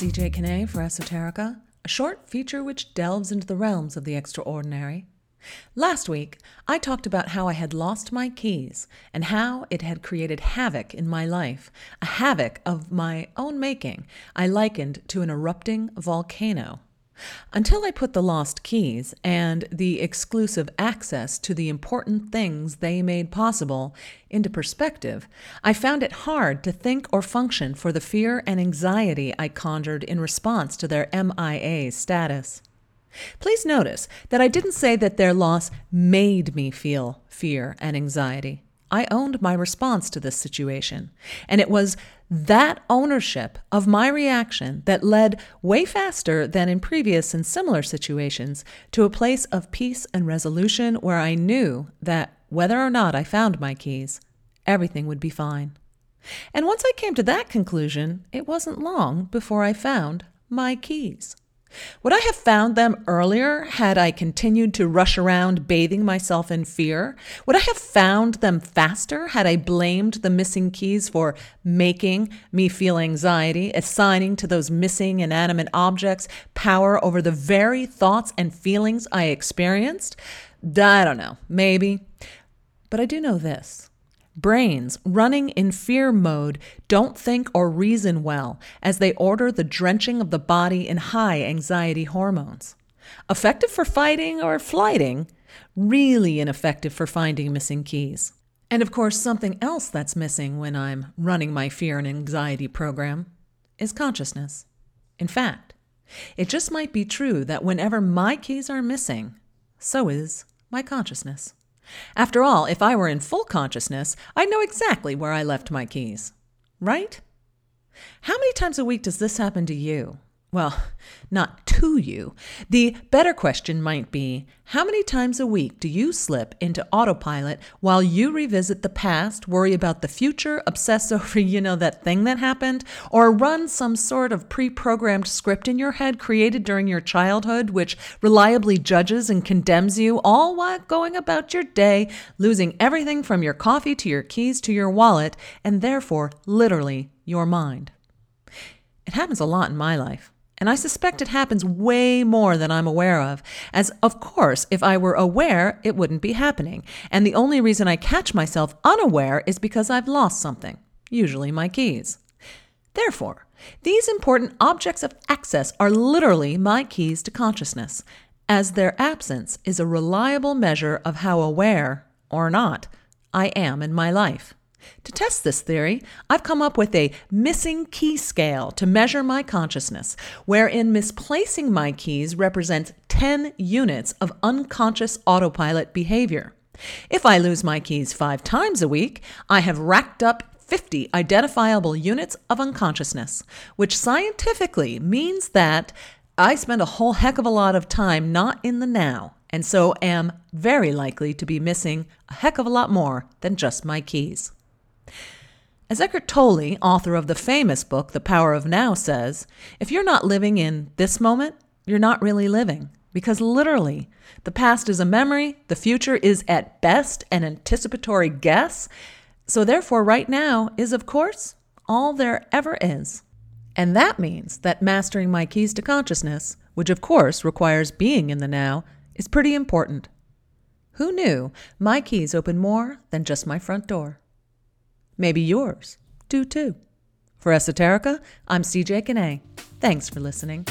CJ Kenna for Esoterica, a short feature which delves into the realms of the extraordinary. Last week, I talked about how I had lost my keys and how it had created havoc in my life, a havoc of my own making I likened to an erupting volcano. Until I put the lost keys and the exclusive access to the important things they made possible into perspective, I found it hard to think or function for the fear and anxiety I conjured in response to their MIA status. Please notice that I didn't say that their loss made me feel fear and anxiety. I owned my response to this situation. And it was that ownership of my reaction that led way faster than in previous and similar situations to a place of peace and resolution where I knew that whether or not I found my keys, everything would be fine. And once I came to that conclusion, it wasn't long before I found my keys. Would I have found them earlier had I continued to rush around bathing myself in fear? Would I have found them faster had I blamed the missing keys for making me feel anxiety, assigning to those missing inanimate objects power over the very thoughts and feelings I experienced? I don't know, maybe. But I do know this. Brains running in fear mode don't think or reason well as they order the drenching of the body in high anxiety hormones. Effective for fighting or flighting, really ineffective for finding missing keys. And of course, something else that's missing when I'm running my fear and anxiety program is consciousness. In fact, it just might be true that whenever my keys are missing, so is my consciousness. After all, if I were in full consciousness, I'd know exactly where I left my keys. Right? How many times a week does this happen to you? Well, not to you. The better question might be how many times a week do you slip into autopilot while you revisit the past, worry about the future, obsess over, you know, that thing that happened, or run some sort of pre programmed script in your head created during your childhood, which reliably judges and condemns you, all while going about your day, losing everything from your coffee to your keys to your wallet, and therefore, literally, your mind? It happens a lot in my life. And I suspect it happens way more than I'm aware of, as of course, if I were aware, it wouldn't be happening. And the only reason I catch myself unaware is because I've lost something, usually my keys. Therefore, these important objects of access are literally my keys to consciousness, as their absence is a reliable measure of how aware, or not, I am in my life. To test this theory, I've come up with a missing key scale to measure my consciousness, wherein misplacing my keys represents 10 units of unconscious autopilot behavior. If I lose my keys five times a week, I have racked up 50 identifiable units of unconsciousness, which scientifically means that I spend a whole heck of a lot of time not in the now, and so am very likely to be missing a heck of a lot more than just my keys. As Eckhart Tolle, author of the famous book The Power of Now, says, if you're not living in this moment, you're not really living. Because literally, the past is a memory, the future is at best an anticipatory guess. So, therefore, right now is, of course, all there ever is. And that means that mastering my keys to consciousness, which of course requires being in the now, is pretty important. Who knew my keys open more than just my front door? Maybe yours do too. For Esoterica, I'm CJ Kenna. Thanks for listening.